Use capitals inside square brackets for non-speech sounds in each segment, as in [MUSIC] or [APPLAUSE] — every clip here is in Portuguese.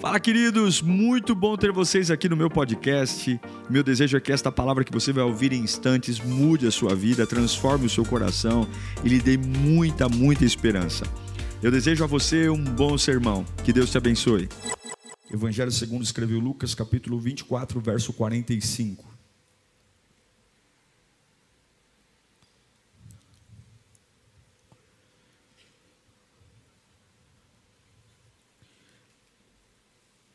Fala, queridos! Muito bom ter vocês aqui no meu podcast. Meu desejo é que esta palavra que você vai ouvir em instantes mude a sua vida, transforme o seu coração e lhe dê muita, muita esperança. Eu desejo a você um bom sermão. Que Deus te abençoe. Evangelho segundo escreveu Lucas, capítulo 24, verso 45.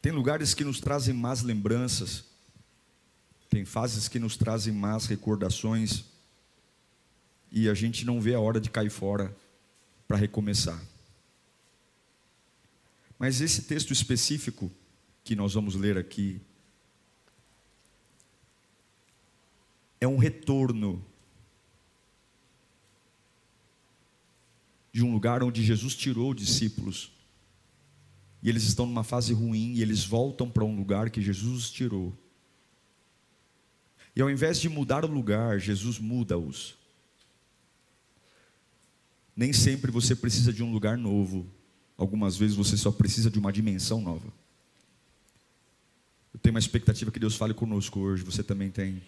Tem lugares que nos trazem más lembranças, tem fases que nos trazem más recordações, e a gente não vê a hora de cair fora para recomeçar. Mas esse texto específico que nós vamos ler aqui é um retorno de um lugar onde Jesus tirou discípulos e eles estão numa fase ruim e eles voltam para um lugar que Jesus os tirou. E ao invés de mudar o lugar, Jesus muda-os. Nem sempre você precisa de um lugar novo, algumas vezes você só precisa de uma dimensão nova. Eu tenho uma expectativa que Deus fale conosco hoje, você também tem.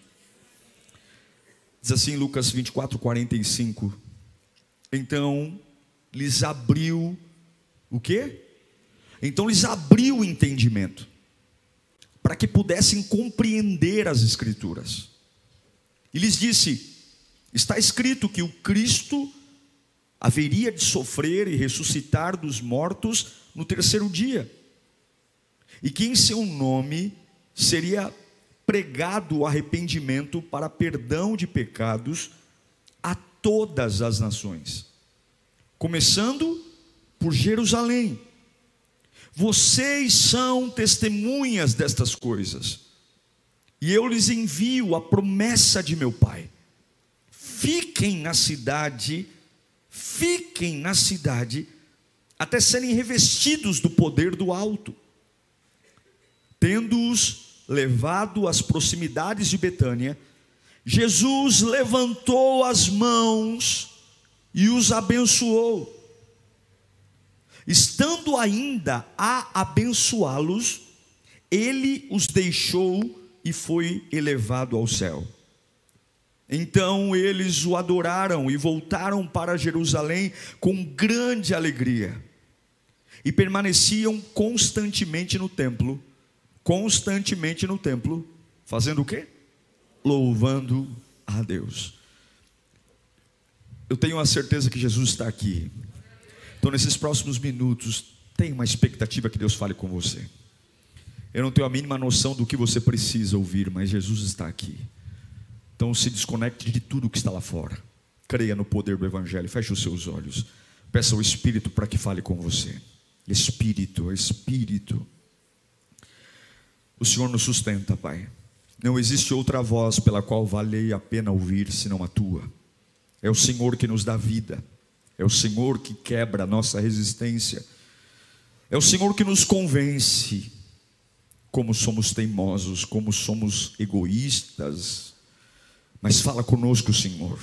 Diz assim Lucas 24, 45. Então lhes abriu o quê? Então lhes abriu o entendimento, para que pudessem compreender as Escrituras. E lhes disse: Está escrito que o Cristo haveria de sofrer e ressuscitar dos mortos no terceiro dia, e que em seu nome seria pregado o arrependimento para perdão de pecados a todas as nações, começando por Jerusalém. Vocês são testemunhas destas coisas. E eu lhes envio a promessa de meu Pai. Fiquem na cidade, fiquem na cidade, até serem revestidos do poder do alto. Tendo-os levado às proximidades de Betânia, Jesus levantou as mãos e os abençoou. Estando ainda a abençoá-los, ele os deixou e foi elevado ao céu. Então eles o adoraram e voltaram para Jerusalém com grande alegria. E permaneciam constantemente no templo, constantemente no templo, fazendo o quê? Louvando a Deus. Eu tenho a certeza que Jesus está aqui. Então, nesses próximos minutos, tem uma expectativa que Deus fale com você. Eu não tenho a mínima noção do que você precisa ouvir, mas Jesus está aqui. Então, se desconecte de tudo que está lá fora. Creia no poder do Evangelho. Feche os seus olhos. Peça ao Espírito para que fale com você. Espírito, Espírito. O Senhor nos sustenta, Pai. Não existe outra voz pela qual vale a pena ouvir senão a tua. É o Senhor que nos dá vida. É o Senhor que quebra a nossa resistência. É o Senhor que nos convence como somos teimosos, como somos egoístas. Mas fala conosco, Senhor.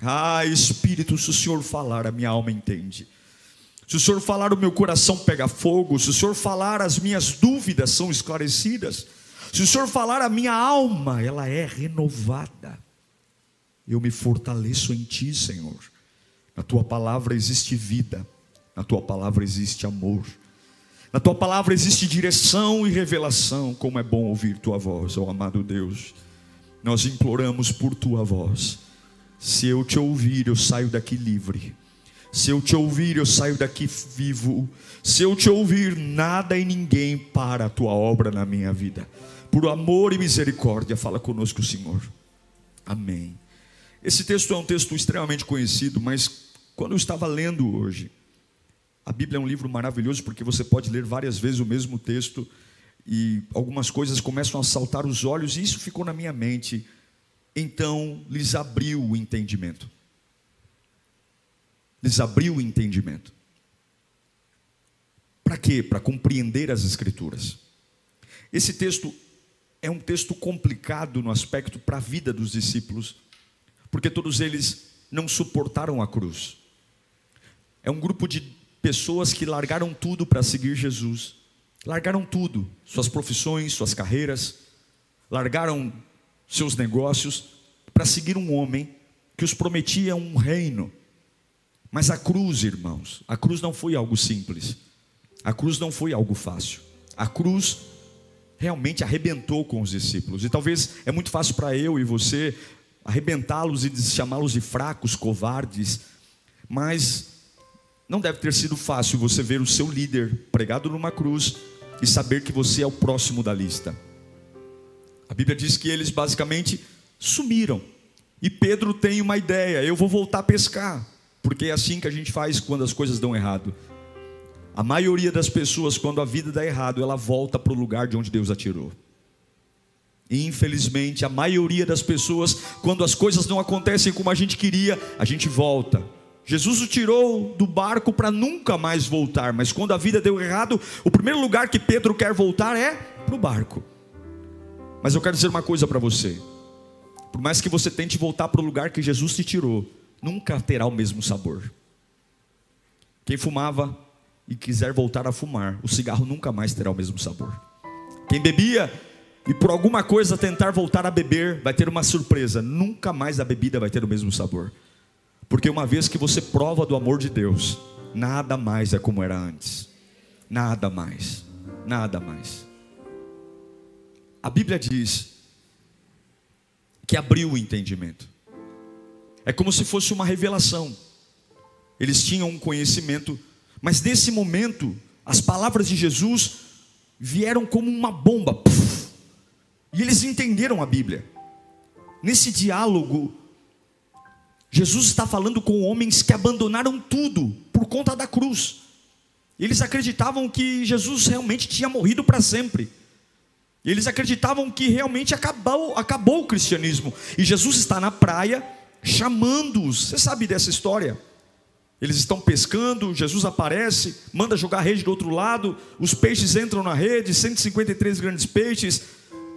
Ah, Espírito, se o Senhor falar, a minha alma entende. Se o Senhor falar, o meu coração pega fogo. Se o Senhor falar, as minhas dúvidas são esclarecidas. Se o Senhor falar, a minha alma, ela é renovada. Eu me fortaleço em Ti, Senhor. Na tua palavra existe vida, na tua palavra existe amor, na tua palavra existe direção e revelação. Como é bom ouvir tua voz, ó amado Deus. Nós imploramos por tua voz. Se eu te ouvir, eu saio daqui livre. Se eu te ouvir, eu saio daqui vivo. Se eu te ouvir, nada e ninguém para a tua obra na minha vida. Por amor e misericórdia, fala conosco, Senhor. Amém. Esse texto é um texto extremamente conhecido, mas quando eu estava lendo hoje, a Bíblia é um livro maravilhoso porque você pode ler várias vezes o mesmo texto e algumas coisas começam a saltar os olhos, e isso ficou na minha mente. Então lhes abriu o entendimento. Lhes abriu o entendimento. Para quê? Para compreender as Escrituras. Esse texto é um texto complicado no aspecto para a vida dos discípulos, porque todos eles não suportaram a cruz. É um grupo de pessoas que largaram tudo para seguir Jesus. largaram tudo, suas profissões, suas carreiras, largaram seus negócios para seguir um homem que os prometia um reino. Mas a cruz, irmãos, a cruz não foi algo simples. A cruz não foi algo fácil. A cruz realmente arrebentou com os discípulos. E talvez é muito fácil para eu e você arrebentá-los e chamá-los de fracos, covardes, mas não deve ter sido fácil você ver o seu líder pregado numa cruz e saber que você é o próximo da lista. A Bíblia diz que eles basicamente sumiram. E Pedro tem uma ideia: eu vou voltar a pescar, porque é assim que a gente faz quando as coisas dão errado. A maioria das pessoas, quando a vida dá errado, ela volta para o lugar de onde Deus a tirou. E infelizmente, a maioria das pessoas, quando as coisas não acontecem como a gente queria, a gente volta. Jesus o tirou do barco para nunca mais voltar, mas quando a vida deu errado, o primeiro lugar que Pedro quer voltar é para o barco. Mas eu quero dizer uma coisa para você: por mais que você tente voltar para o lugar que Jesus te tirou, nunca terá o mesmo sabor. Quem fumava e quiser voltar a fumar, o cigarro nunca mais terá o mesmo sabor. Quem bebia e por alguma coisa tentar voltar a beber, vai ter uma surpresa: nunca mais a bebida vai ter o mesmo sabor. Porque uma vez que você prova do amor de Deus, nada mais é como era antes. Nada mais. Nada mais. A Bíblia diz que abriu o entendimento. É como se fosse uma revelação. Eles tinham um conhecimento mas nesse momento, as palavras de Jesus vieram como uma bomba. Puff, e eles entenderam a Bíblia. Nesse diálogo, Jesus está falando com homens que abandonaram tudo por conta da cruz. Eles acreditavam que Jesus realmente tinha morrido para sempre. Eles acreditavam que realmente acabou, acabou o cristianismo. E Jesus está na praia chamando-os. Você sabe dessa história? Eles estão pescando, Jesus aparece, manda jogar a rede do outro lado, os peixes entram na rede, 153 grandes peixes.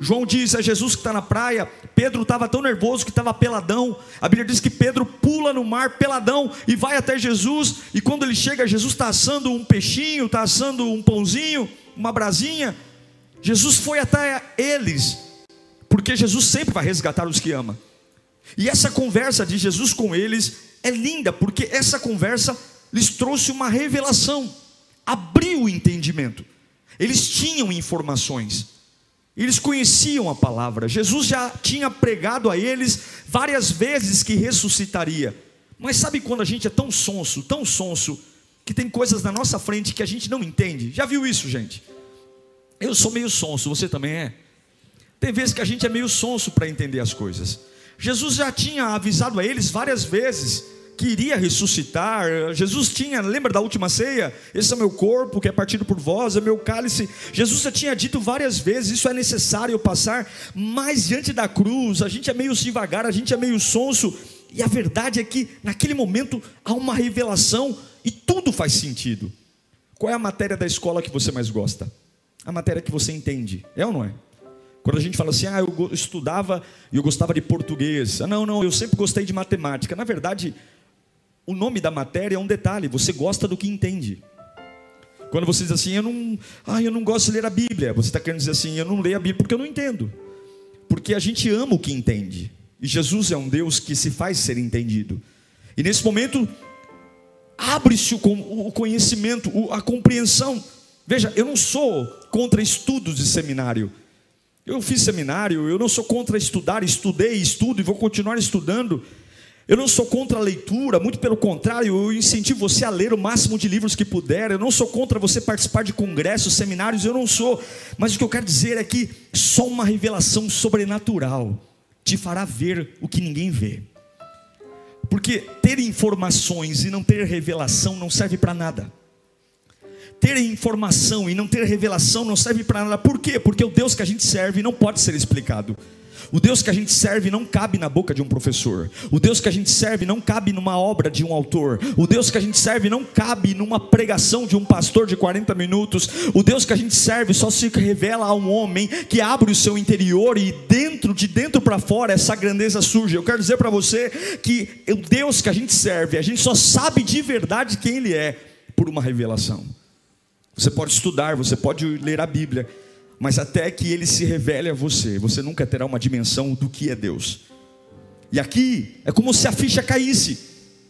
João diz: é Jesus que está na praia. Pedro estava tão nervoso que estava peladão. A Bíblia diz que Pedro pula no mar peladão e vai até Jesus. E quando ele chega, Jesus está assando um peixinho, está assando um pãozinho, uma brasinha. Jesus foi até eles, porque Jesus sempre vai resgatar os que ama. E essa conversa de Jesus com eles é linda, porque essa conversa lhes trouxe uma revelação, abriu o entendimento. Eles tinham informações, eles conheciam a palavra. Jesus já tinha pregado a eles várias vezes que ressuscitaria. Mas sabe quando a gente é tão sonso, tão sonso, que tem coisas na nossa frente que a gente não entende? Já viu isso, gente? Eu sou meio sonso, você também é? Tem vezes que a gente é meio sonso para entender as coisas. Jesus já tinha avisado a eles várias vezes que iria ressuscitar. Jesus tinha, lembra da última ceia? Esse é meu corpo que é partido por vós, é meu cálice. Jesus já tinha dito várias vezes: isso é necessário passar, mas diante da cruz, a gente é meio devagar, a gente é meio sonso. E a verdade é que naquele momento há uma revelação e tudo faz sentido. Qual é a matéria da escola que você mais gosta? A matéria que você entende, é ou não é? Quando a gente fala assim, ah, eu estudava e eu gostava de português. Ah, não, não, eu sempre gostei de matemática. Na verdade, o nome da matéria é um detalhe, você gosta do que entende. Quando você diz assim, eu não, ah, eu não gosto de ler a Bíblia, você está querendo dizer assim, eu não leio a Bíblia porque eu não entendo. Porque a gente ama o que entende. E Jesus é um Deus que se faz ser entendido. E nesse momento, abre-se o conhecimento, a compreensão. Veja, eu não sou contra estudos de seminário. Eu fiz seminário, eu não sou contra estudar, estudei, estudo e vou continuar estudando. Eu não sou contra a leitura, muito pelo contrário, eu incentivo você a ler o máximo de livros que puder. Eu não sou contra você participar de congressos, seminários, eu não sou. Mas o que eu quero dizer é que só uma revelação sobrenatural te fará ver o que ninguém vê. Porque ter informações e não ter revelação não serve para nada. Ter informação e não ter revelação não serve para nada. Por quê? Porque o Deus que a gente serve não pode ser explicado. O Deus que a gente serve não cabe na boca de um professor. O Deus que a gente serve não cabe numa obra de um autor. O Deus que a gente serve não cabe numa pregação de um pastor de 40 minutos. O Deus que a gente serve só se revela a um homem que abre o seu interior e dentro, de dentro para fora, essa grandeza surge. Eu quero dizer para você que o Deus que a gente serve, a gente só sabe de verdade quem Ele é por uma revelação. Você pode estudar, você pode ler a Bíblia, mas até que ele se revele a você, você nunca terá uma dimensão do que é Deus. E aqui é como se a ficha caísse.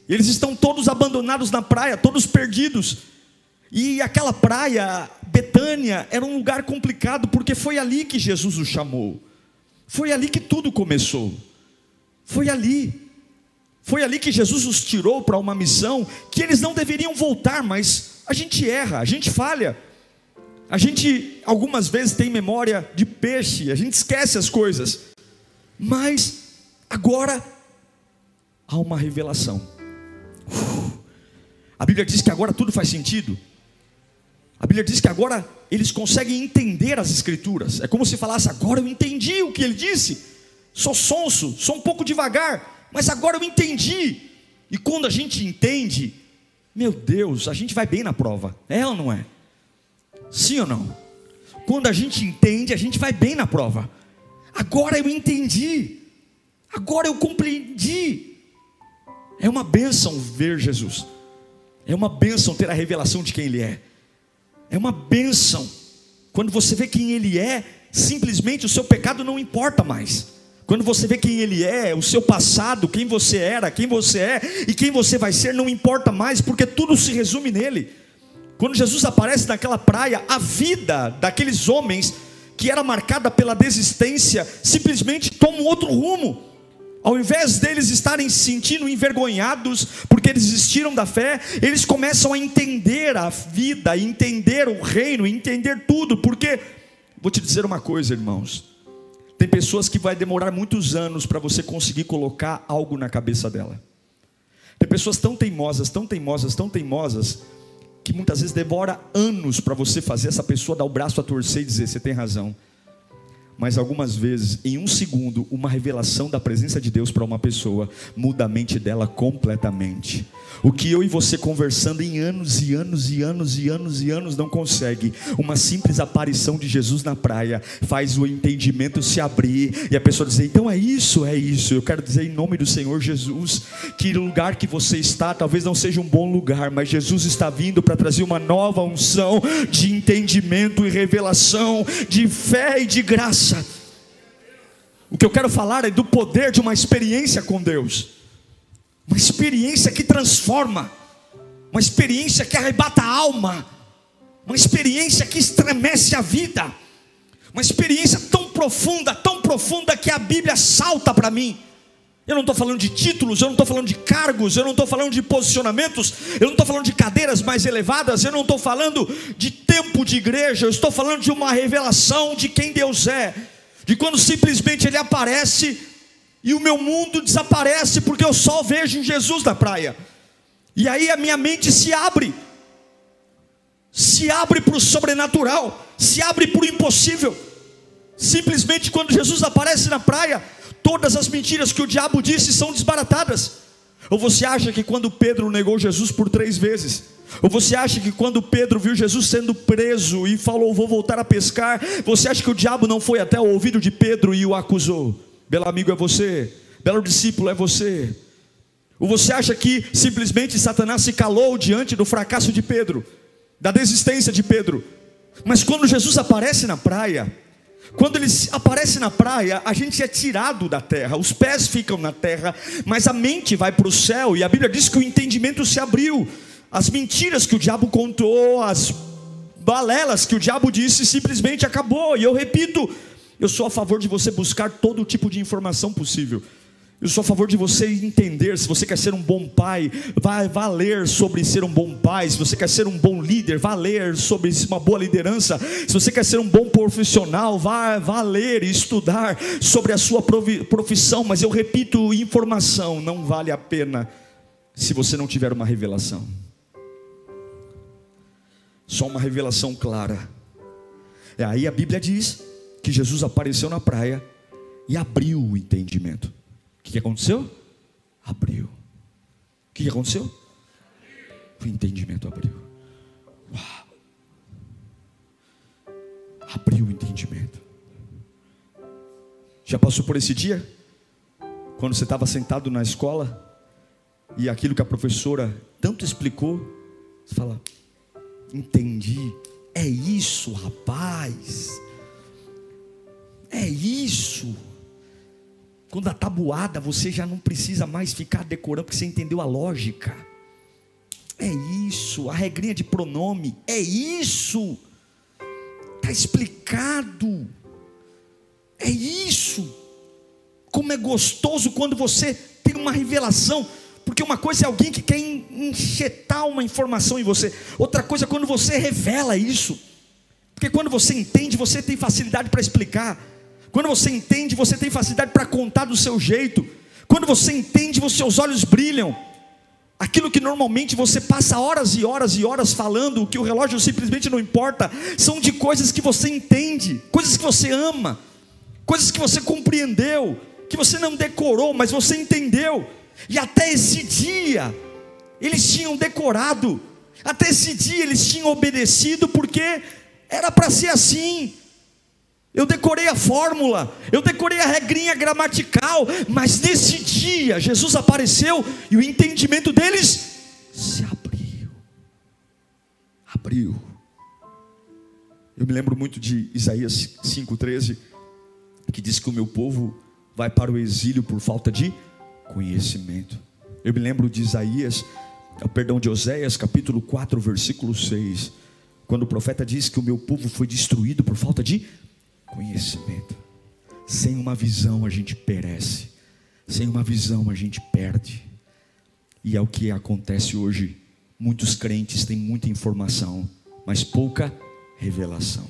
Eles estão todos abandonados na praia, todos perdidos. E aquela praia, Betânia, era um lugar complicado, porque foi ali que Jesus os chamou. Foi ali que tudo começou. Foi ali. Foi ali que Jesus os tirou para uma missão que eles não deveriam voltar, mas a gente erra, a gente falha. A gente algumas vezes tem memória de peixe, a gente esquece as coisas. Mas agora há uma revelação. A Bíblia diz que agora tudo faz sentido. A Bíblia diz que agora eles conseguem entender as Escrituras. É como se falasse: agora eu entendi o que ele disse. Sou sonso, sou um pouco devagar, mas agora eu entendi. E quando a gente entende, meu Deus, a gente vai bem na prova. É ou não é? Sim ou não? Quando a gente entende, a gente vai bem na prova. Agora eu entendi. Agora eu compreendi. É uma bênção ver Jesus. É uma bênção ter a revelação de quem Ele é. É uma bênção. Quando você vê quem Ele é, simplesmente o seu pecado não importa mais. Quando você vê quem Ele é, o seu passado, quem você era, quem você é e quem você vai ser, não importa mais, porque tudo se resume nele. Quando Jesus aparece naquela praia, a vida daqueles homens, que era marcada pela desistência, simplesmente toma um outro rumo. Ao invés deles estarem se sentindo envergonhados porque eles desistiram da fé, eles começam a entender a vida, entender o reino, entender tudo, porque vou te dizer uma coisa, irmãos. Tem pessoas que vai demorar muitos anos para você conseguir colocar algo na cabeça dela. Tem pessoas tão teimosas, tão teimosas, tão teimosas, que muitas vezes demora anos para você fazer essa pessoa dar o braço a torcer e dizer: você tem razão mas algumas vezes, em um segundo, uma revelação da presença de Deus para uma pessoa muda a mente dela completamente. O que eu e você conversando em anos e anos e anos e anos e anos não consegue, uma simples aparição de Jesus na praia faz o entendimento se abrir e a pessoa dizer: então é isso, é isso. Eu quero dizer em nome do Senhor Jesus que o lugar que você está talvez não seja um bom lugar, mas Jesus está vindo para trazer uma nova unção de entendimento e revelação, de fé e de graça graça. O que eu quero falar é do poder de uma experiência com Deus, uma experiência que transforma, uma experiência que arrebata a alma, uma experiência que estremece a vida, uma experiência tão profunda, tão profunda que a Bíblia salta para mim. Eu não estou falando de títulos, eu não estou falando de cargos, eu não estou falando de posicionamentos, eu não estou falando de cadeiras mais elevadas, eu não estou falando de tempo de igreja, eu estou falando de uma revelação de quem Deus é, de quando simplesmente Ele aparece e o meu mundo desaparece porque eu só vejo Jesus na praia, e aí a minha mente se abre, se abre para o sobrenatural, se abre para o impossível, simplesmente quando Jesus aparece na praia, todas as mentiras que o diabo disse são desbaratadas. Ou você acha que quando Pedro negou Jesus por três vezes, ou você acha que quando Pedro viu Jesus sendo preso e falou, vou voltar a pescar, você acha que o diabo não foi até o ouvido de Pedro e o acusou? Belo amigo é você, belo discípulo é você. Ou você acha que simplesmente Satanás se calou diante do fracasso de Pedro, da desistência de Pedro? Mas quando Jesus aparece na praia, quando ele aparece na praia, a gente é tirado da terra, os pés ficam na terra, mas a mente vai para o céu, e a Bíblia diz que o entendimento se abriu. As mentiras que o diabo contou, as balelas que o diabo disse, simplesmente acabou. E eu repito, eu sou a favor de você buscar todo tipo de informação possível. Eu sou a favor de você entender, se você quer ser um bom pai, vá, vá ler sobre ser um bom pai, se você quer ser um bom líder, vá ler sobre uma boa liderança, se você quer ser um bom profissional, vá, vá ler e estudar sobre a sua profissão, mas eu repito, informação não vale a pena se você não tiver uma revelação. Só uma revelação clara. É aí a Bíblia diz que Jesus apareceu na praia e abriu o entendimento. Que aconteceu? Abriu. O que aconteceu? O entendimento abriu. Uau. Abriu o entendimento. Já passou por esse dia? Quando você estava sentado na escola e aquilo que a professora tanto explicou, você fala, entendi É isso, rapaz. É isso. Quando a tabuada você já não precisa mais ficar decorando, porque você entendeu a lógica. É isso, a regrinha de pronome, é isso. Está explicado. É isso. Como é gostoso quando você tem uma revelação. Porque uma coisa é alguém que quer enxetar uma informação em você, outra coisa é quando você revela isso. Porque quando você entende, você tem facilidade para explicar. Quando você entende, você tem facilidade para contar do seu jeito. Quando você entende, os seus olhos brilham. Aquilo que normalmente você passa horas e horas e horas falando, que o relógio simplesmente não importa, são de coisas que você entende, coisas que você ama, coisas que você compreendeu, que você não decorou, mas você entendeu. E até esse dia, eles tinham decorado, até esse dia eles tinham obedecido, porque era para ser assim. Eu decorei a fórmula, eu decorei a regrinha gramatical, mas nesse dia Jesus apareceu e o entendimento deles se abriu. Abriu. Eu me lembro muito de Isaías 5,13, que diz que o meu povo vai para o exílio por falta de conhecimento. Eu me lembro de Isaías, perdão, de Oséias, capítulo 4, versículo 6, quando o profeta diz que o meu povo foi destruído por falta de conhecimento. Sem uma visão a gente perece, sem uma visão a gente perde. E é o que acontece hoje. Muitos crentes têm muita informação, mas pouca revelação.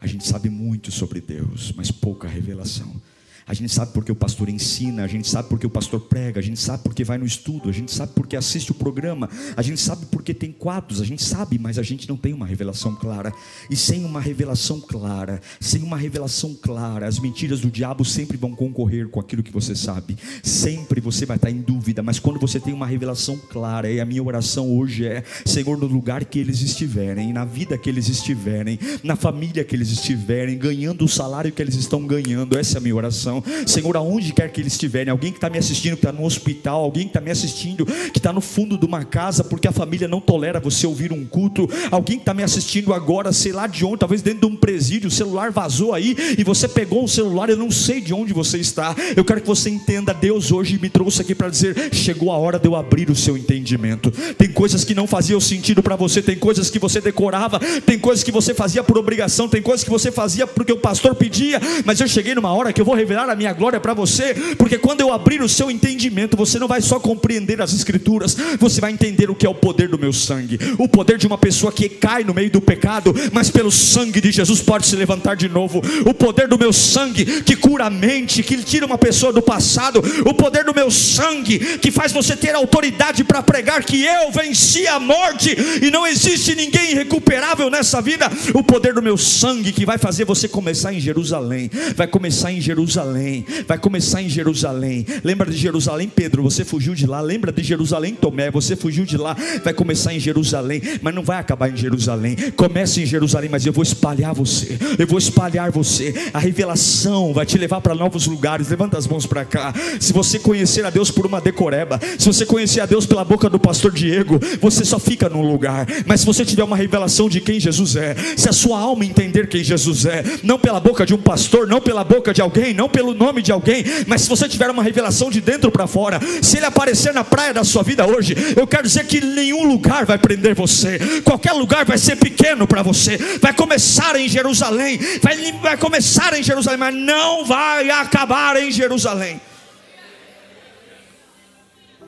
A gente sabe muito sobre Deus, mas pouca revelação. A gente sabe porque o pastor ensina, a gente sabe porque o pastor prega, a gente sabe porque vai no estudo, a gente sabe porque assiste o programa, a gente sabe porque tem quadros, a gente sabe, mas a gente não tem uma revelação clara. E sem uma revelação clara, sem uma revelação clara, as mentiras do diabo sempre vão concorrer com aquilo que você sabe. Sempre você vai estar em dúvida, mas quando você tem uma revelação clara, e a minha oração hoje é: Senhor, no lugar que eles estiverem, na vida que eles estiverem, na família que eles estiverem, ganhando o salário que eles estão ganhando, essa é a minha oração Senhor, aonde quer que eles estiverem, alguém que está me assistindo, que está no hospital, alguém que está me assistindo, que está no fundo de uma casa, porque a família não tolera você ouvir um culto, alguém que está me assistindo agora, sei lá de onde, talvez dentro de um presídio, o celular vazou aí e você pegou o celular, eu não sei de onde você está. Eu quero que você entenda, Deus hoje me trouxe aqui para dizer: chegou a hora de eu abrir o seu entendimento. Tem coisas que não faziam sentido para você, tem coisas que você decorava, tem coisas que você fazia por obrigação, tem coisas que você fazia porque o pastor pedia, mas eu cheguei numa hora que eu vou revelar a minha glória para você, porque quando eu abrir o seu entendimento, você não vai só compreender as Escrituras, você vai entender o que é o poder do meu sangue, o poder de uma pessoa que cai no meio do pecado, mas pelo sangue de Jesus pode se levantar de novo, o poder do meu sangue que cura a mente, que tira uma pessoa do passado, o poder do meu sangue que faz você ter autoridade para pregar que eu venci a morte e não existe ninguém irrecuperável nessa vida, o poder do meu sangue que vai fazer você começar em Jerusalém, vai começar em Jerusalém Jerusalém, vai começar em Jerusalém. Lembra de Jerusalém, Pedro? Você fugiu de lá. Lembra de Jerusalém, Tomé? Você fugiu de lá. Vai começar em Jerusalém, mas não vai acabar em Jerusalém. Comece em Jerusalém, mas eu vou espalhar você. Eu vou espalhar você. A revelação vai te levar para novos lugares. Levanta as mãos para cá. Se você conhecer a Deus por uma decoreba, se você conhecer a Deus pela boca do pastor Diego, você só fica num lugar. Mas se você tiver uma revelação de quem Jesus é, se a sua alma entender quem Jesus é, não pela boca de um pastor, não pela boca de alguém, não pelo pelo nome de alguém, mas se você tiver uma revelação de dentro para fora, se ele aparecer na praia da sua vida hoje, eu quero dizer que nenhum lugar vai prender você, qualquer lugar vai ser pequeno para você, vai começar em Jerusalém, vai, vai começar em Jerusalém, mas não vai acabar em Jerusalém,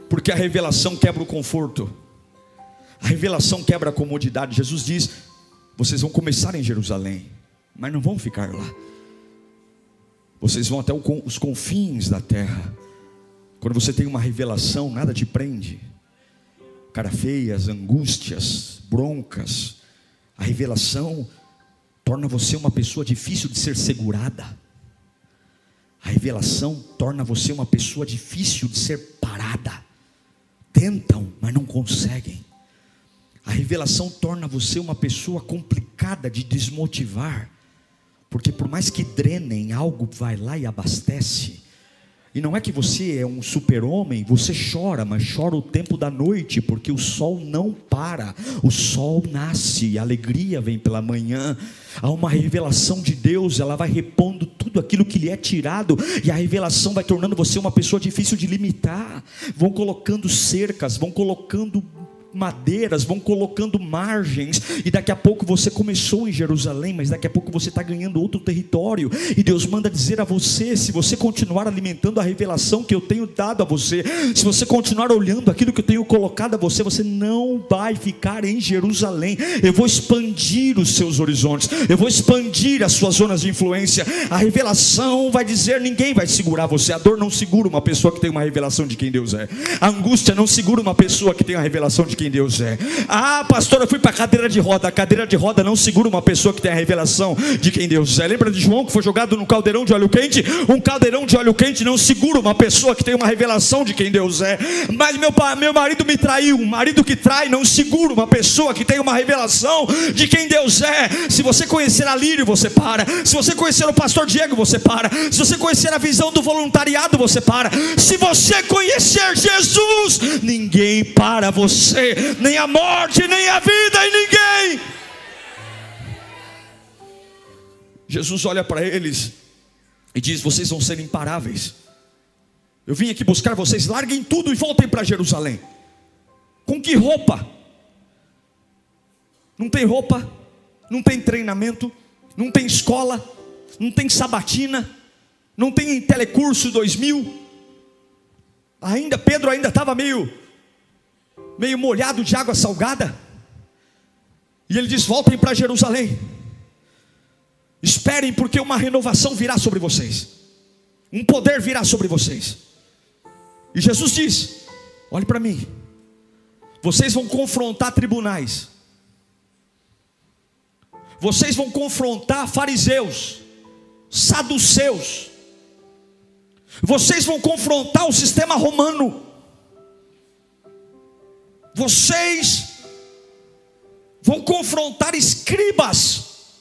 porque a revelação quebra o conforto, a revelação quebra a comodidade. Jesus diz: vocês vão começar em Jerusalém, mas não vão ficar lá. Vocês vão até os confins da terra. Quando você tem uma revelação, nada te prende. Cara feias, angústias, broncas. A revelação torna você uma pessoa difícil de ser segurada. A revelação torna você uma pessoa difícil de ser parada. Tentam, mas não conseguem. A revelação torna você uma pessoa complicada de desmotivar. Porque por mais que drenem, algo vai lá e abastece. E não é que você é um super-homem, você chora, mas chora o tempo da noite, porque o sol não para, o sol nasce, a alegria vem pela manhã. Há uma revelação de Deus, ela vai repondo tudo aquilo que lhe é tirado, e a revelação vai tornando você uma pessoa difícil de limitar. Vão colocando cercas, vão colocando madeiras, vão colocando margens, e daqui a pouco você começou em Jerusalém, mas daqui a pouco você está ganhando outro território, e Deus manda dizer a você: se você continuar alimentando a revelação que eu tenho dado a você, se você continuar olhando aquilo que eu tenho colocado a você, você não vai ficar em Jerusalém. Eu vou expandir os seus horizontes, eu vou expandir as suas zonas de influência. A revelação vai dizer: ninguém vai segurar você, a dor não segura uma pessoa que tem uma revelação de quem Deus é, a angústia não segura uma pessoa que tem a revelação de quem Deus é. Ah, pastor, eu fui para a cadeira de roda. A cadeira de roda não segura uma pessoa que tem a revelação de quem Deus é. Lembra de João que foi jogado num caldeirão de óleo quente? Um caldeirão de óleo quente não segura uma pessoa que tem uma revelação de quem Deus é. Mas meu, meu marido me traiu. Um marido que trai não segura uma pessoa que tem uma revelação de quem Deus é. Se você conhecer a Lírio, você para. Se você conhecer o pastor Diego, você para. Se você conhecer a visão do voluntariado, você para. Se você conhecer Jesus, ninguém para você nem a morte, nem a vida em ninguém. Jesus olha para eles e diz: Vocês vão ser imparáveis. Eu vim aqui buscar vocês, larguem tudo e voltem para Jerusalém. Com que roupa? Não tem roupa, não tem treinamento, não tem escola, não tem sabatina, não tem telecurso 2000. Ainda Pedro ainda estava meio meio molhado de água salgada. E ele diz: Voltem para Jerusalém. Esperem, porque uma renovação virá sobre vocês, um poder virá sobre vocês. E Jesus diz: Olhe para mim, vocês vão confrontar tribunais, vocês vão confrontar fariseus, saduceus, vocês vão confrontar o sistema romano, vocês vão confrontar escribas.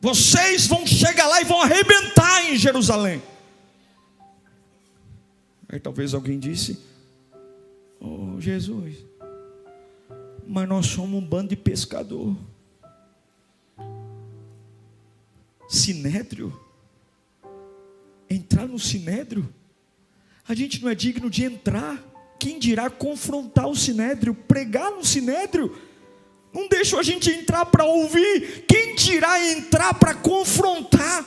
Vocês vão chegar lá e vão arrebentar em Jerusalém. Aí talvez alguém disse: Oh Jesus, mas nós somos um bando de pescador. Sinédrio. Entrar no sinédrio. A gente não é digno de entrar quem dirá confrontar o sinédrio, pregar no sinédrio? Não deixa a gente entrar para ouvir, quem dirá entrar para confrontar?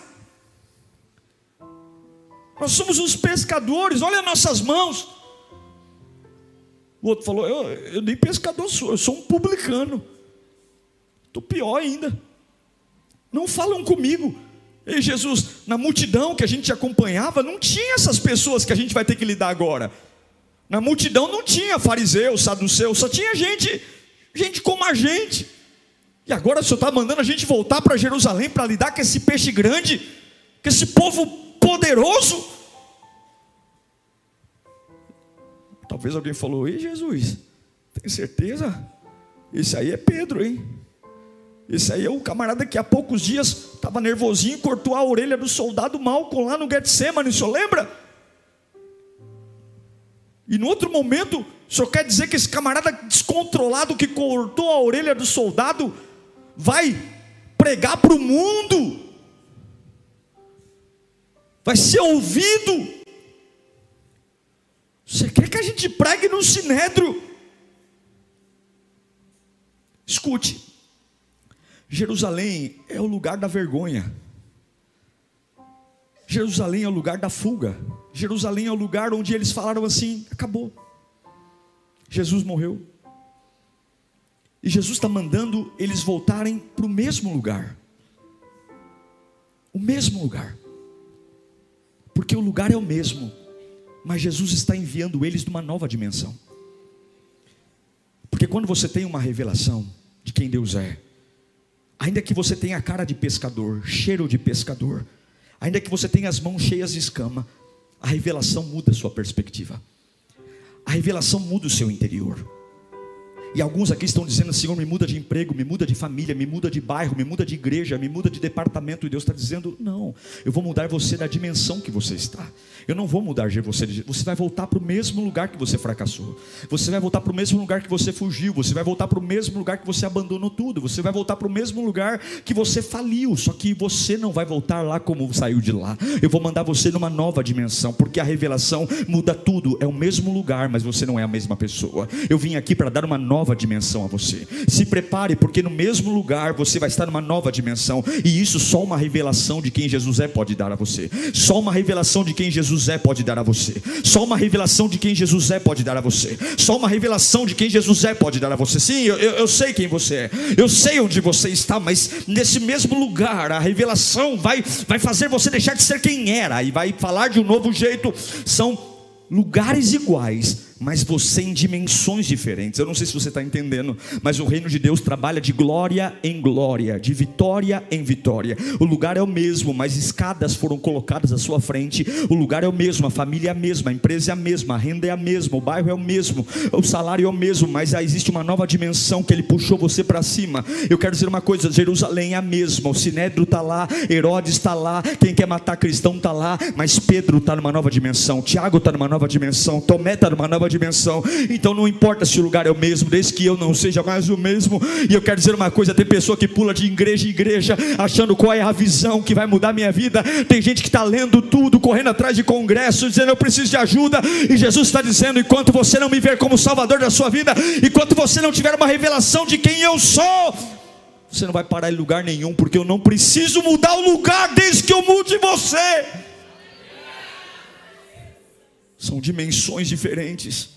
Nós somos os pescadores, olha nossas mãos. O outro falou: Eu, eu nem pescador sou, eu sou um publicano. Estou pior ainda. Não falam comigo. Ei, Jesus, na multidão que a gente acompanhava, não tinha essas pessoas que a gente vai ter que lidar agora. Na multidão não tinha fariseu, saduceu, só tinha gente, gente como a gente. E agora o Senhor está mandando a gente voltar para Jerusalém para lidar com esse peixe grande, com esse povo poderoso. Talvez alguém falou: Ei, Jesus, tem certeza? Esse aí é Pedro, hein? Esse aí é o camarada que há poucos dias estava nervosinho cortou a orelha do soldado Malcolm lá no Getsemane, o senhor lembra? E no outro momento, o senhor quer dizer que esse camarada descontrolado que cortou a orelha do soldado vai pregar para o mundo, vai ser ouvido. Você quer que a gente pregue no sinédrio? Escute, Jerusalém é o lugar da vergonha. Jerusalém é o lugar da fuga. Jerusalém é o lugar onde eles falaram assim: acabou. Jesus morreu. E Jesus está mandando eles voltarem para o mesmo lugar. O mesmo lugar. Porque o lugar é o mesmo. Mas Jesus está enviando eles numa nova dimensão. Porque quando você tem uma revelação de quem Deus é, ainda que você tenha a cara de pescador, cheiro de pescador, Ainda que você tenha as mãos cheias de escama, a revelação muda a sua perspectiva. A revelação muda o seu interior. E alguns aqui estão dizendo: Senhor, me muda de emprego, me muda de família, me muda de bairro, me muda de igreja, me muda de departamento. E Deus está dizendo: Não, eu vou mudar você da dimensão que você está. Eu não vou mudar de você. Você vai voltar para o mesmo lugar que você fracassou. Você vai voltar para o mesmo lugar que você fugiu. Você vai voltar para o mesmo lugar que você abandonou tudo. Você vai voltar para o mesmo lugar que você faliu. Só que você não vai voltar lá como saiu de lá. Eu vou mandar você numa nova dimensão, porque a revelação muda tudo. É o mesmo lugar, mas você não é a mesma pessoa. Eu vim aqui para dar uma nova nova dimensão a você. Se prepare, porque no mesmo lugar você vai estar numa nova dimensão, e isso só uma revelação de quem Jesus é pode dar a você. Só uma revelação de quem Jesus é pode dar a você. Só uma revelação de quem Jesus é pode dar a você. Só uma revelação de quem Jesus é pode dar a você. Sim, eu, eu sei quem você é. Eu sei onde você está, mas nesse mesmo lugar a revelação vai vai fazer você deixar de ser quem era e vai falar de um novo jeito. São lugares iguais, mas você em dimensões diferentes. Eu não sei se você está entendendo, mas o reino de Deus trabalha de glória em glória, de vitória em vitória. O lugar é o mesmo, mas escadas foram colocadas à sua frente. O lugar é o mesmo, a família é a mesma, a empresa é a mesma, a renda é a mesma, o bairro é o mesmo, o salário é o mesmo, mas existe uma nova dimensão que ele puxou você para cima. Eu quero dizer uma coisa: Jerusalém é a mesma, o Sinédrio está lá, Herodes está lá, quem quer matar cristão está lá, mas Pedro está numa nova dimensão, Tiago está numa nova dimensão, Tomé está numa nova dimensão. Então não importa se o lugar é o mesmo, desde que eu não seja mais o mesmo. E eu quero dizer uma coisa: tem pessoa que pula de igreja em igreja, achando qual é a visão que vai mudar minha vida. Tem gente que está lendo tudo, correndo atrás de congressos, dizendo eu preciso de ajuda. E Jesus está dizendo: enquanto você não me ver como Salvador da sua vida, enquanto você não tiver uma revelação de quem eu sou, você não vai parar em lugar nenhum, porque eu não preciso mudar o lugar desde que eu mude você. São dimensões diferentes.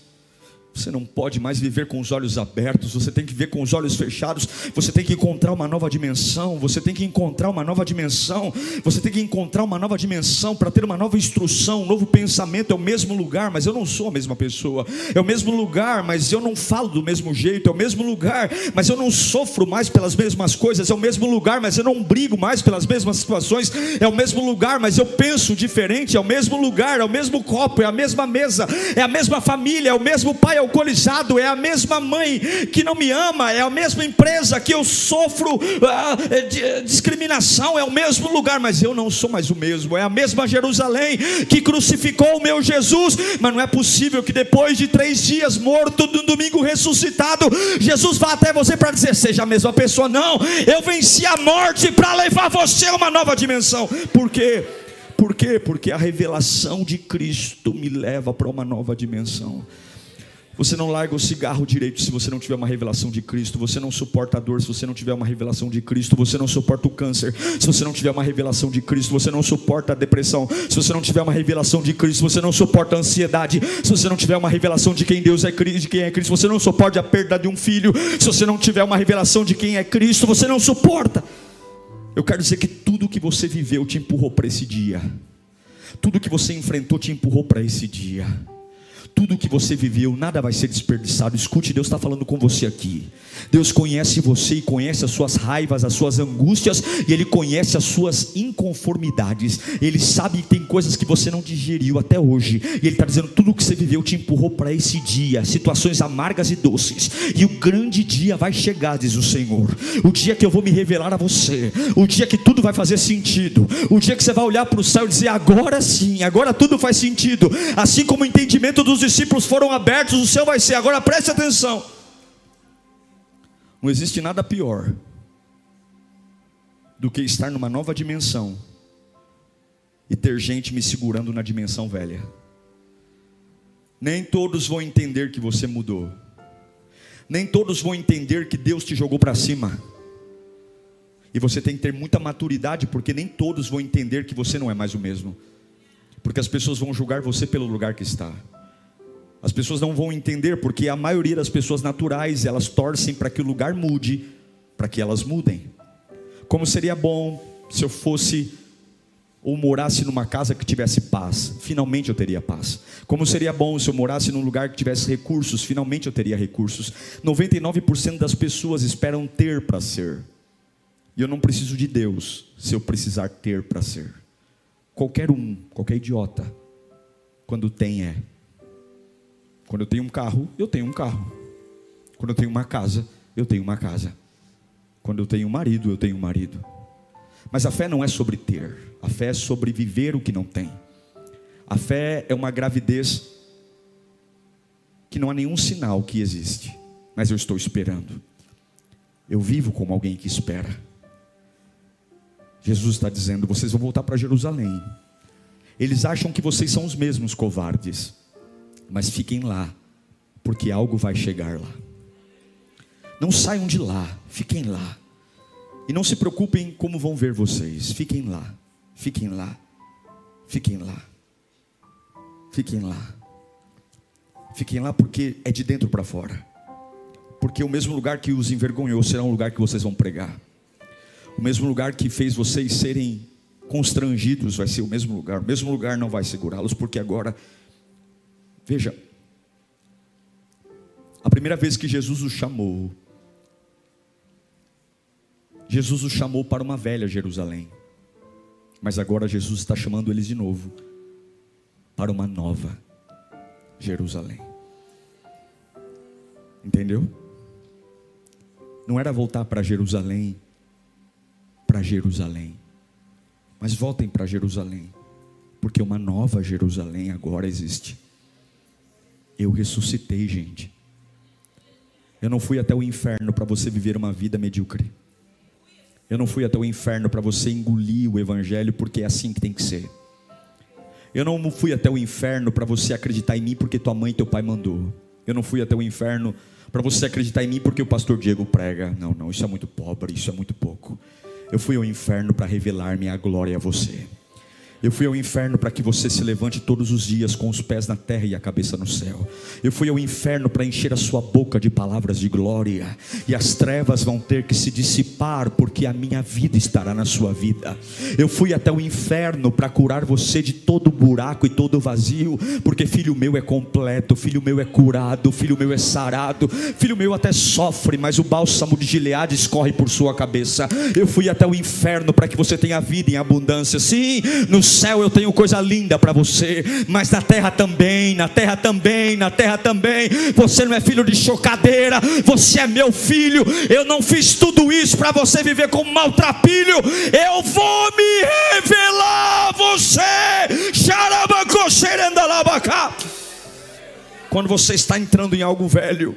Você não pode mais viver com os olhos abertos, você tem que ver com os olhos fechados, você tem que encontrar uma nova dimensão, você tem que encontrar uma nova dimensão, você tem que encontrar uma nova dimensão para ter uma nova instrução, um novo pensamento. É o mesmo lugar, mas eu não sou a mesma pessoa, é o mesmo lugar, mas eu não falo do mesmo jeito, é o mesmo lugar, mas eu não sofro mais pelas mesmas coisas, é o mesmo lugar, mas eu não brigo mais pelas mesmas situações, é o mesmo lugar, mas eu penso diferente, é o mesmo lugar, é o mesmo copo, é a mesma mesa, é a mesma família, é o mesmo pai, é o alcoolizado, é a mesma mãe que não me ama, é a mesma empresa que eu sofro ah, é, discriminação, é o mesmo lugar, mas eu não sou mais o mesmo, é a mesma Jerusalém que crucificou o meu Jesus, mas não é possível que depois de três dias morto, no domingo ressuscitado, Jesus vá até você para dizer: seja a mesma pessoa, não, eu venci a morte para levar você a uma nova dimensão, por quê? Por quê? Porque a revelação de Cristo me leva para uma nova dimensão. Você não larga o cigarro direito se você não tiver uma revelação de Cristo. Você não suporta a dor se você não tiver uma revelação de Cristo. Você não suporta o câncer se você não tiver uma revelação de Cristo. Você não suporta a depressão se você não tiver uma revelação de Cristo. Você não suporta a ansiedade se você não tiver uma revelação de quem Deus é, de quem é Cristo. Você não suporta a perda de um filho se você não tiver uma revelação de quem é Cristo. Você não suporta. Eu quero dizer que tudo que você viveu te empurrou para esse dia. Tudo que você enfrentou te empurrou para esse dia tudo que você viveu, nada vai ser desperdiçado. Escute, Deus está falando com você aqui. Deus conhece você e conhece as suas raivas, as suas angústias, e Ele conhece as suas inconformidades. Ele sabe que tem coisas que você não digeriu até hoje, e Ele está dizendo: tudo que você viveu te empurrou para esse dia, situações amargas e doces, e o grande dia vai chegar, diz o Senhor. O dia que eu vou me revelar a você, o dia que tudo vai fazer sentido, o dia que você vai olhar para o céu e dizer: agora sim, agora tudo faz sentido, assim como o entendimento dos discípulos foram abertos, o céu vai ser. Agora preste atenção. Não existe nada pior do que estar numa nova dimensão e ter gente me segurando na dimensão velha. Nem todos vão entender que você mudou. Nem todos vão entender que Deus te jogou para cima. E você tem que ter muita maturidade, porque nem todos vão entender que você não é mais o mesmo. Porque as pessoas vão julgar você pelo lugar que está. As pessoas não vão entender porque a maioria das pessoas naturais, elas torcem para que o lugar mude, para que elas mudem. Como seria bom se eu fosse ou morasse numa casa que tivesse paz, finalmente eu teria paz. Como seria bom se eu morasse num lugar que tivesse recursos, finalmente eu teria recursos. 99% das pessoas esperam ter para ser. E eu não preciso de Deus se eu precisar ter para ser. Qualquer um, qualquer idiota, quando tem é. Quando eu tenho um carro, eu tenho um carro. Quando eu tenho uma casa, eu tenho uma casa. Quando eu tenho um marido, eu tenho um marido. Mas a fé não é sobre ter, a fé é sobre viver o que não tem. A fé é uma gravidez que não há nenhum sinal que existe, mas eu estou esperando. Eu vivo como alguém que espera. Jesus está dizendo: vocês vão voltar para Jerusalém. Eles acham que vocês são os mesmos covardes, mas fiquem lá, porque algo vai chegar lá. Não saiam de lá, fiquem lá. E não se preocupem como vão ver vocês. Fiquem lá, fiquem lá, fiquem lá, fiquem lá. Fiquem lá porque é de dentro para fora. Porque o mesmo lugar que os envergonhou será um lugar que vocês vão pregar. O mesmo lugar que fez vocês serem constrangidos vai ser o mesmo lugar. O mesmo lugar não vai segurá-los, porque agora, veja, a primeira vez que Jesus os chamou, Jesus os chamou para uma velha Jerusalém, mas agora Jesus está chamando eles de novo para uma nova Jerusalém. Entendeu? Não era voltar para Jerusalém para Jerusalém. Mas voltem para Jerusalém, porque uma nova Jerusalém agora existe. Eu ressuscitei, gente. Eu não fui até o inferno para você viver uma vida medíocre. Eu não fui até o inferno para você engolir o evangelho, porque é assim que tem que ser. Eu não fui até o inferno para você acreditar em mim porque tua mãe e teu pai mandou. Eu não fui até o inferno para você acreditar em mim porque o pastor Diego prega. Não, não, isso é muito pobre, isso é muito pouco. Eu fui ao inferno para revelar minha glória a você. Eu fui ao inferno para que você se levante todos os dias com os pés na terra e a cabeça no céu. Eu fui ao inferno para encher a sua boca de palavras de glória, e as trevas vão ter que se dissipar, porque a minha vida estará na sua vida. Eu fui até o inferno para curar você de todo buraco e todo vazio, porque filho meu é completo, filho meu é curado, filho meu é sarado, filho meu até sofre, mas o bálsamo de Gileade escorre por sua cabeça. Eu fui até o inferno para que você tenha vida em abundância. Sim, nos céu eu tenho coisa linda para você, mas na terra também, na terra também, na terra também. Você não é filho de chocadeira, você é meu filho. Eu não fiz tudo isso para você viver como maltrapilho. Eu vou me revelar a você. Quando você está entrando em algo velho,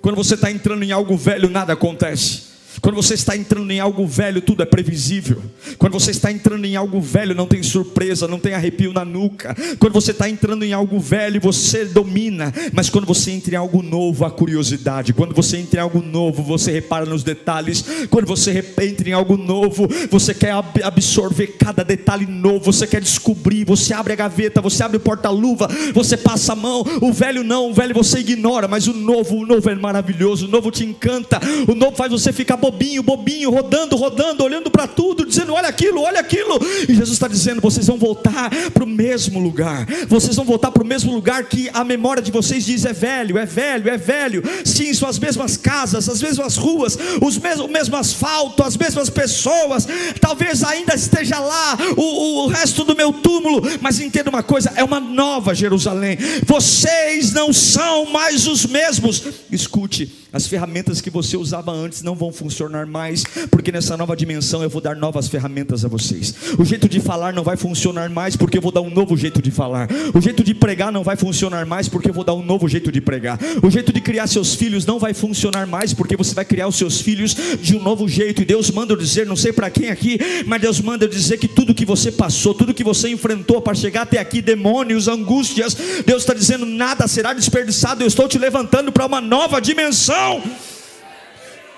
quando você está entrando em algo velho, nada acontece. Quando você está entrando em algo velho, tudo é previsível. Quando você está entrando em algo velho, não tem surpresa, não tem arrepio na nuca. Quando você está entrando em algo velho, você domina. Mas quando você entra em algo novo, a curiosidade. Quando você entra em algo novo, você repara nos detalhes. Quando você entra em algo novo, você quer absorver cada detalhe novo. Você quer descobrir. Você abre a gaveta, você abre o porta-luva, você passa a mão. O velho não, o velho você ignora. Mas o novo, o novo é maravilhoso. O novo te encanta. O novo faz você ficar bobinho, bobinho, rodando, rodando, olhando para tudo, dizendo: olha aquilo, olha aquilo. E Jesus está dizendo: vocês vão voltar para o mesmo lugar, vocês vão voltar para o mesmo lugar que a memória de vocês diz: é velho, é velho, é velho. Sim, são as mesmas casas, as mesmas ruas, os mesmos, o mesmo asfalto, as mesmas pessoas. Talvez ainda esteja lá o, o resto do meu túmulo, mas entenda uma coisa: é uma nova Jerusalém. Vocês não são mais os mesmos. Escute, as ferramentas que você usava antes não vão funcionar mais, porque nessa nova dimensão eu vou dar novas ferramentas a vocês. O jeito de falar não vai funcionar mais, porque eu vou dar um novo jeito de falar. O jeito de pregar não vai funcionar mais, porque eu vou dar um novo jeito de pregar. O jeito de criar seus filhos não vai funcionar mais, porque você vai criar os seus filhos de um novo jeito. E Deus manda eu dizer, não sei para quem aqui, mas Deus manda eu dizer que tudo que você passou, tudo que você enfrentou para chegar até aqui, demônios, angústias, Deus está dizendo: nada será desperdiçado. Eu estou te levantando para uma nova dimensão dimensão.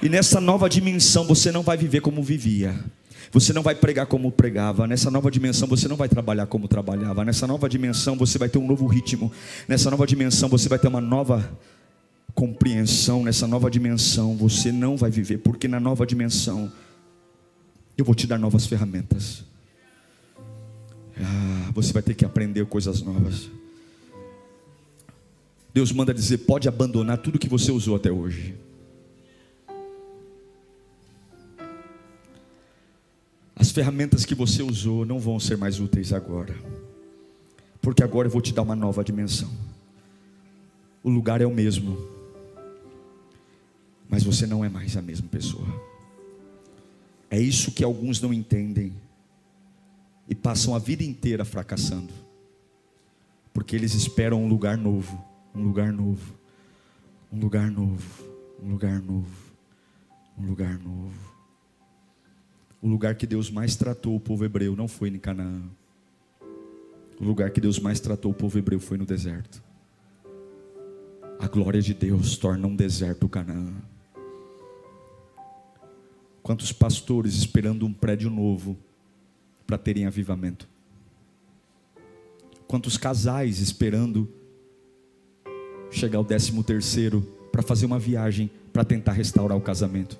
E nessa nova dimensão você não vai viver como vivia. Você não vai pregar como pregava. Nessa nova dimensão você não vai trabalhar como trabalhava. Nessa nova dimensão você vai ter um novo ritmo. Nessa nova dimensão você vai ter uma nova compreensão. Nessa nova dimensão você não vai viver, porque na nova dimensão eu vou te dar novas ferramentas. Ah, você vai ter que aprender coisas novas. Deus manda dizer: pode abandonar tudo que você usou até hoje. As ferramentas que você usou não vão ser mais úteis agora, porque agora eu vou te dar uma nova dimensão. O lugar é o mesmo, mas você não é mais a mesma pessoa. É isso que alguns não entendem e passam a vida inteira fracassando, porque eles esperam um lugar novo, um lugar novo, um lugar novo, um lugar novo, um lugar novo. O lugar que Deus mais tratou o povo hebreu não foi em Canaã. O lugar que Deus mais tratou o povo hebreu foi no deserto. A glória de Deus torna um deserto Canaã. Quantos pastores esperando um prédio novo para terem avivamento? Quantos casais esperando chegar ao décimo terceiro para fazer uma viagem para tentar restaurar o casamento?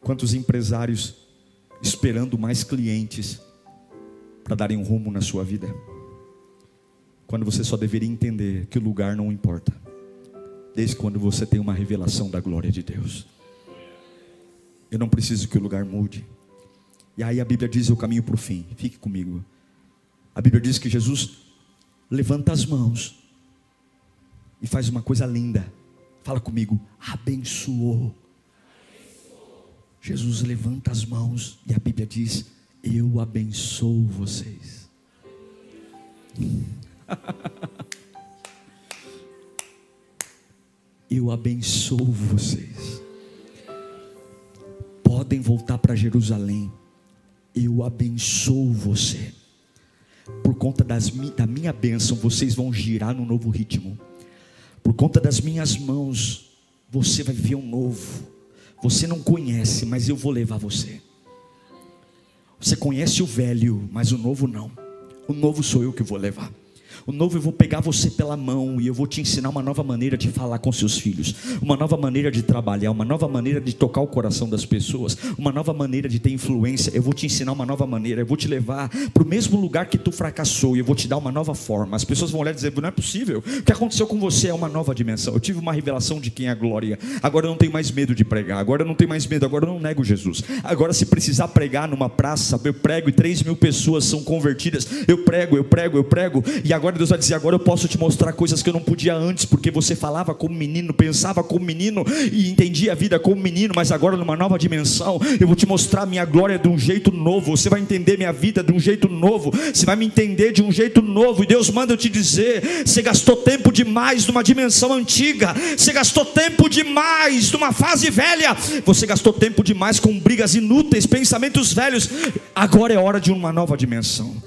Quantos empresários esperando mais clientes para darem um rumo na sua vida? Quando você só deveria entender que o lugar não importa, desde quando você tem uma revelação da glória de Deus. Eu não preciso que o lugar mude. E aí a Bíblia diz o caminho para o fim. Fique comigo. A Bíblia diz que Jesus levanta as mãos e faz uma coisa linda. Fala comigo, abençoou. Jesus levanta as mãos e a Bíblia diz: Eu abençoo vocês. [LAUGHS] Eu abençoo vocês. Podem voltar para Jerusalém. Eu abençoo você. Por conta das, da minha bênção, vocês vão girar no novo ritmo. Por conta das minhas mãos, você vai ver um novo. Você não conhece, mas eu vou levar você. Você conhece o velho, mas o novo não. O novo sou eu que vou levar. O novo eu vou pegar você pela mão e eu vou te ensinar uma nova maneira de falar com seus filhos, uma nova maneira de trabalhar, uma nova maneira de tocar o coração das pessoas, uma nova maneira de ter influência. Eu vou te ensinar uma nova maneira, eu vou te levar para o mesmo lugar que tu fracassou e eu vou te dar uma nova forma. As pessoas vão olhar e dizer: não é possível. O que aconteceu com você é uma nova dimensão. Eu tive uma revelação de quem é a glória. Agora eu não tenho mais medo de pregar. Agora eu não tenho mais medo. Agora eu não nego Jesus. Agora se precisar pregar numa praça, eu prego e três mil pessoas são convertidas. Eu prego, eu prego, eu prego. E agora Deus vai dizer: agora eu posso te mostrar coisas que eu não podia antes, porque você falava como menino, pensava como menino e entendia a vida como menino, mas agora numa nova dimensão, eu vou te mostrar minha glória de um jeito novo. Você vai entender minha vida de um jeito novo. Você vai me entender de um jeito novo. E Deus manda eu te dizer: você gastou tempo demais numa dimensão antiga, você gastou tempo demais numa fase velha, você gastou tempo demais com brigas inúteis, pensamentos velhos. Agora é hora de uma nova dimensão.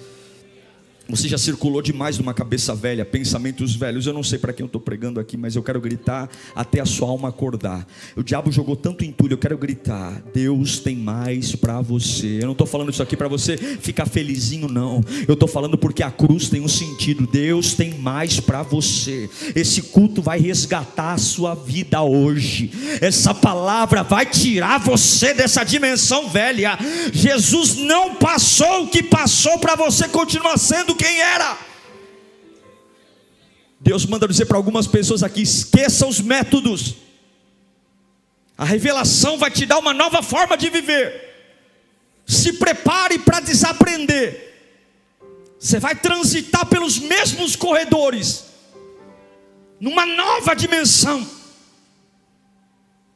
Você já circulou demais numa cabeça velha, pensamentos velhos. Eu não sei para quem eu estou pregando aqui, mas eu quero gritar até a sua alma acordar. O diabo jogou tanto entulho, eu quero gritar: Deus tem mais para você. Eu não estou falando isso aqui para você ficar felizinho, não. Eu estou falando porque a cruz tem um sentido. Deus tem mais para você. Esse culto vai resgatar a sua vida hoje. Essa palavra vai tirar você dessa dimensão velha. Jesus não passou o que passou para você continuar sendo quem era. Deus manda dizer para algumas pessoas aqui: esqueça os métodos. A revelação vai te dar uma nova forma de viver. Se prepare para desaprender. Você vai transitar pelos mesmos corredores, numa nova dimensão.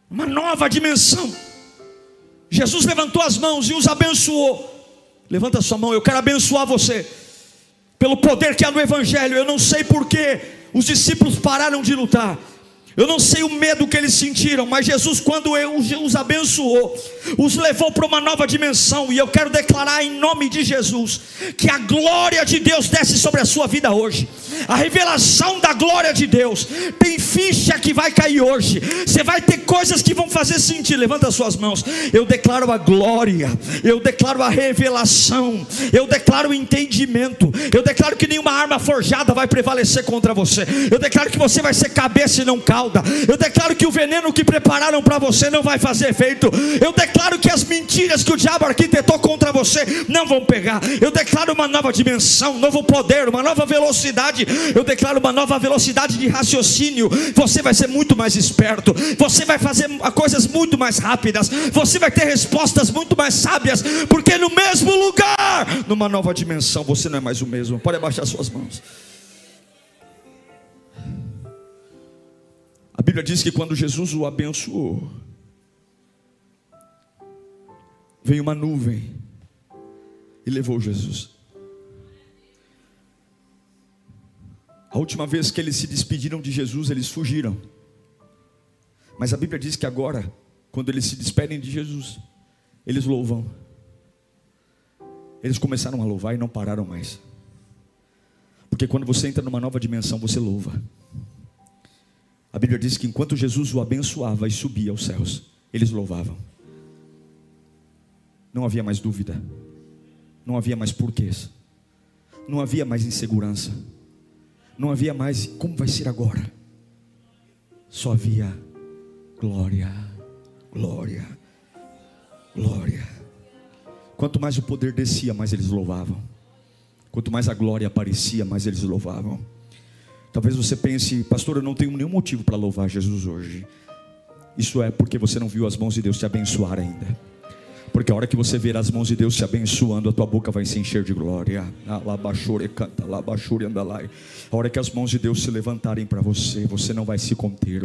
Uma nova dimensão. Jesus levantou as mãos e os abençoou. Levanta sua mão, eu quero abençoar você pelo poder que há no Evangelho. Eu não sei porque os discípulos pararam de lutar. Eu não sei o medo que eles sentiram, mas Jesus, quando os abençoou, os levou para uma nova dimensão. E eu quero declarar em nome de Jesus que a glória de Deus desce sobre a sua vida hoje. A revelação da glória de Deus tem ficha que vai cair hoje. Você vai ter coisas que vão fazer sentido. Levanta as suas mãos. Eu declaro a glória. Eu declaro a revelação. Eu declaro o entendimento. Eu declaro que nenhuma arma forjada vai prevalecer contra você. Eu declaro que você vai ser cabeça e não cauda. Eu declaro que o veneno que prepararam para você não vai fazer efeito. Eu declaro que as mentiras que o diabo arquitetou contra você não vão pegar. Eu declaro uma nova dimensão, um novo poder, uma nova velocidade. Eu declaro uma nova velocidade de raciocínio. Você vai ser muito mais esperto. Você vai fazer coisas muito mais rápidas. Você vai ter respostas muito mais sábias. Porque no mesmo lugar, numa nova dimensão, você não é mais o mesmo. Pode abaixar suas mãos. Bíblia diz que quando Jesus o abençoou, veio uma nuvem e levou Jesus. A última vez que eles se despediram de Jesus, eles fugiram. Mas a Bíblia diz que agora, quando eles se despedem de Jesus, eles louvam. Eles começaram a louvar e não pararam mais. Porque quando você entra numa nova dimensão, você louva. A Bíblia diz que enquanto Jesus o abençoava e subia aos céus, eles louvavam. Não havia mais dúvida, não havia mais porquês, não havia mais insegurança, não havia mais como vai ser agora. Só havia glória, glória, glória. Quanto mais o poder descia, mais eles louvavam. Quanto mais a glória aparecia, mais eles louvavam. Talvez você pense, pastor, eu não tenho nenhum motivo para louvar Jesus hoje. Isso é porque você não viu as mãos de Deus te abençoar ainda. Porque a hora que você ver as mãos de Deus se abençoando, a tua boca vai se encher de glória. A hora que as mãos de Deus se levantarem para você, você não vai se conter.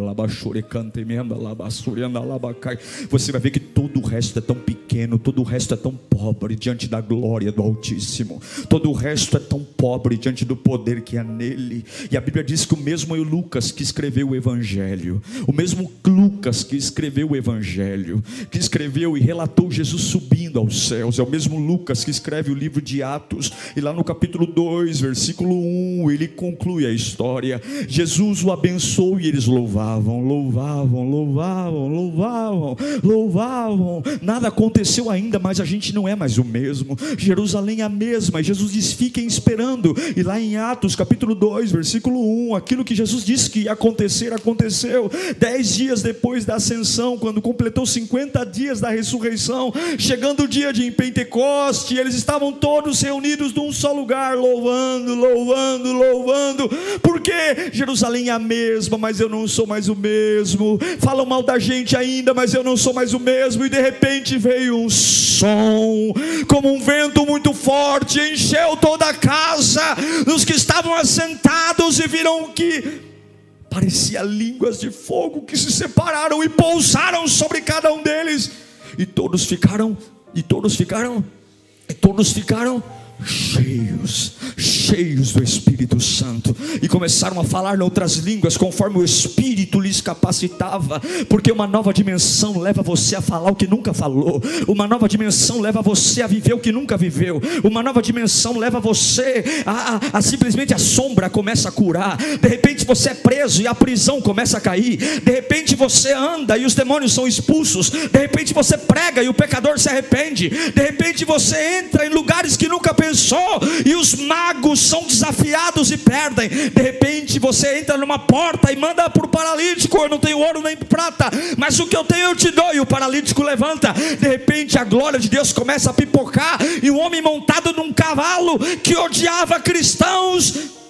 Você vai ver que todo o resto é tão pequeno, todo o resto é tão pobre diante da glória do Altíssimo. Todo o resto é tão pobre diante do poder que há nele. E a Bíblia diz que o mesmo Lucas que escreveu o Evangelho, o mesmo Lucas que escreveu o Evangelho, que escreveu e relatou Jesus subindo aos céus. É o mesmo Lucas que escreve o livro de Atos, e lá no capítulo 2, versículo 1, ele conclui a história. Jesus o abençoou e eles louvavam, louvavam, louvavam, louvavam, louvavam. Nada aconteceu ainda, mas a gente não é mais o mesmo. Jerusalém é a mesma. Jesus diz: fiquem esperando. E lá em Atos, capítulo 2, versículo 1, aquilo que Jesus disse que ia acontecer, aconteceu. Dez dias depois da ascensão, quando completou 50 dias da ressurreição, chegando o dia de Pentecoste, eles estavam todos reunidos num só lugar, louvando, louvando, louvando, porque Jerusalém é a mesma, mas eu não sou mais o mesmo. Falam mal da gente ainda, mas eu não sou mais o mesmo. E de repente veio um som, como um vento muito forte, encheu toda a casa dos que estavam assentados e viram que parecia línguas de fogo que se separaram e pousaram sobre cada um deles e todos ficaram, e todos ficaram, e todos ficaram cheios, cheios do Espírito Santo, e começaram a falar em outras línguas conforme o Espírito lhes capacitava, porque uma nova dimensão leva você a falar o que nunca falou, uma nova dimensão leva você a viver o que nunca viveu, uma nova dimensão leva você a, a, a simplesmente a sombra começa a curar, de repente você é preso e a prisão começa a cair, de repente você anda e os demônios são expulsos, de repente você prega e o pecador se arrepende, de repente você entra em lugares que nunca pensou pensou, e os magos são desafiados e perdem. De repente você entra numa porta e manda para o paralítico: Eu não tenho ouro nem prata, mas o que eu tenho eu te dou. E o paralítico levanta. De repente a glória de Deus começa a pipocar, e um homem montado num cavalo que odiava cristãos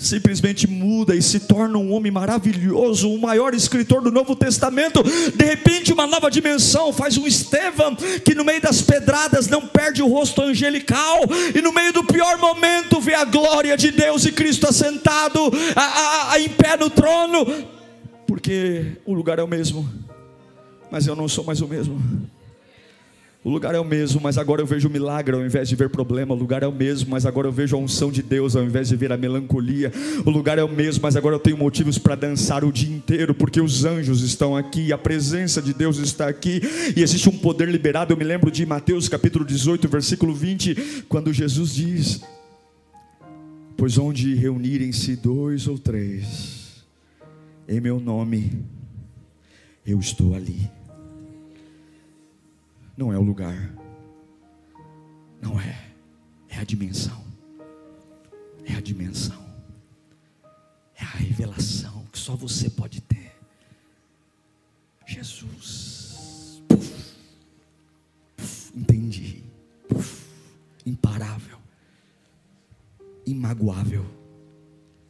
simplesmente muda e se torna um homem maravilhoso, o maior escritor do Novo Testamento. De repente, uma nova dimensão faz um Estevão que no meio das pedradas não perde o rosto angelical, e no meio do pior momento vê a glória de Deus e Cristo assentado a, a, a, em pé no trono, porque o lugar é o mesmo, mas eu não sou mais o mesmo. O lugar é o mesmo, mas agora eu vejo o milagre ao invés de ver problema. O lugar é o mesmo, mas agora eu vejo a unção de Deus ao invés de ver a melancolia. O lugar é o mesmo, mas agora eu tenho motivos para dançar o dia inteiro, porque os anjos estão aqui, a presença de Deus está aqui e existe um poder liberado. Eu me lembro de Mateus capítulo 18, versículo 20, quando Jesus diz: Pois onde reunirem-se dois ou três, em meu nome, eu estou ali não é o lugar, não é, é a dimensão, é a dimensão, é a revelação que só você pode ter. Jesus, puf, puf, entendi, puf, imparável, imagoável,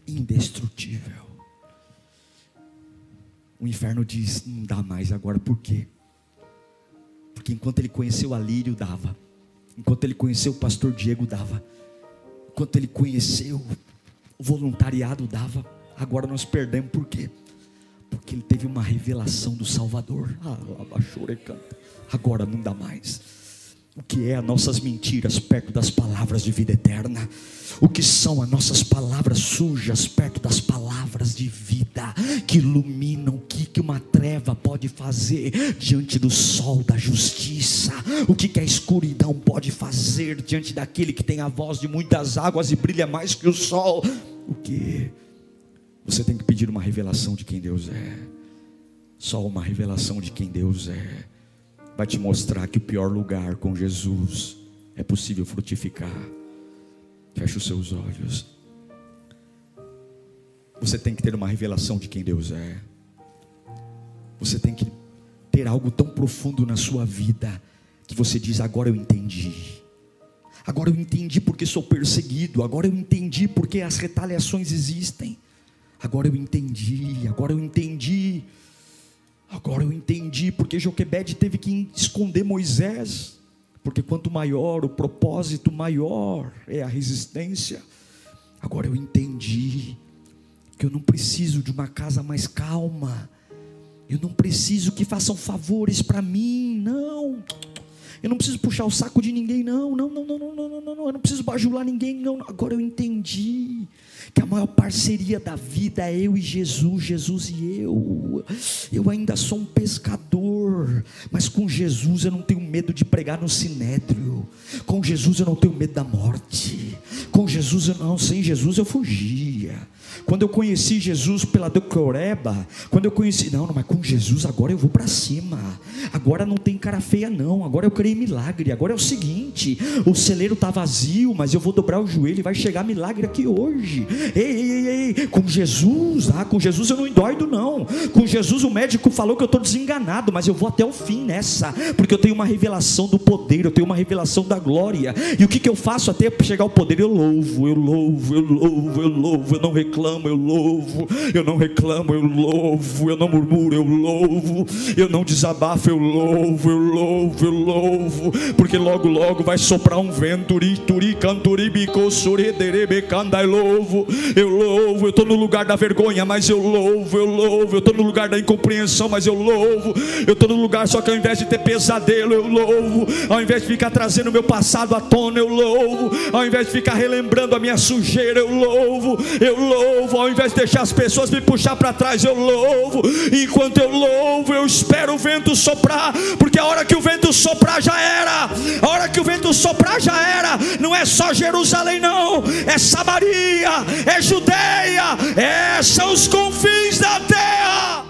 indestrutível. O inferno diz: não dá mais agora, por quê? Porque enquanto ele conheceu a Lírio, dava. Enquanto ele conheceu o pastor Diego, dava. Enquanto ele conheceu o voluntariado, dava. Agora nós perdemos por quê? Porque ele teve uma revelação do Salvador. Ah, Agora não dá mais o que é as nossas mentiras perto das palavras de vida eterna, o que são as nossas palavras sujas perto das palavras de vida que iluminam o que, que uma treva pode fazer diante do sol da justiça, o que, que a escuridão pode fazer diante daquele que tem a voz de muitas águas e brilha mais que o sol. O que você tem que pedir uma revelação de quem Deus é, só uma revelação de quem Deus é vai te mostrar que o pior lugar com Jesus é possível frutificar. Feche os seus olhos. Você tem que ter uma revelação de quem Deus é. Você tem que ter algo tão profundo na sua vida que você diz: agora eu entendi. Agora eu entendi porque sou perseguido. Agora eu entendi porque as retaliações existem. Agora eu entendi. Agora eu entendi Agora eu entendi porque Joquebede teve que esconder Moisés, porque quanto maior o propósito, maior é a resistência. Agora eu entendi que eu não preciso de uma casa mais calma. Eu não preciso que façam favores para mim, não. Eu não preciso puxar o saco de ninguém, não. Não, não, não, não, não, não, não. Eu não preciso bajular ninguém, não. Agora eu entendi que a maior parceria da vida é eu e Jesus, Jesus e eu. Eu ainda sou um pescador, mas com Jesus eu não tenho medo de pregar no sinédrio. Com Jesus eu não tenho medo da morte. Com Jesus eu não, sem Jesus eu fugia. Quando eu conheci Jesus pela Decoreba, quando eu conheci, não, não, mas com Jesus agora eu vou para cima. Agora não tem cara feia não. Agora eu creio em milagre. Agora é o seguinte, o celeiro tá vazio, mas eu vou dobrar o joelho e vai chegar milagre aqui hoje. Ei, ei, ei, ei. com Jesus, ah, com Jesus eu não endoido não. Com Jesus o médico falou que eu estou desenganado, mas eu vou até o fim nessa, porque eu tenho uma revelação do poder, eu tenho uma revelação da glória. E o que, que eu faço até chegar ao poder? Eu louvo, eu louvo, eu louvo, eu louvo, eu não reclamo eu louvo. Eu não reclamo, eu louvo. Eu não murmuro, eu louvo. Eu não desabafo, eu louvo, eu louvo, eu louvo. Porque logo, logo vai soprar um vento. Turi, canda, eu louvo. Eu louvo. Eu estou no lugar da vergonha, mas eu louvo, eu louvo. Eu estou no lugar da incompreensão, mas eu louvo. Eu estou no lugar só que ao invés de ter pesadelo, eu louvo. Ao invés de ficar trazendo meu passado à tona, eu louvo. Ao invés de ficar relembrando a minha sujeira, eu louvo. Eu louvo louvo, ao invés de deixar as pessoas me puxar para trás, eu louvo. E enquanto eu louvo, eu espero o vento soprar, porque a hora que o vento soprar já era. A hora que o vento soprar já era. Não é só Jerusalém, não. É Samaria, é Judeia, é, são os confins da terra.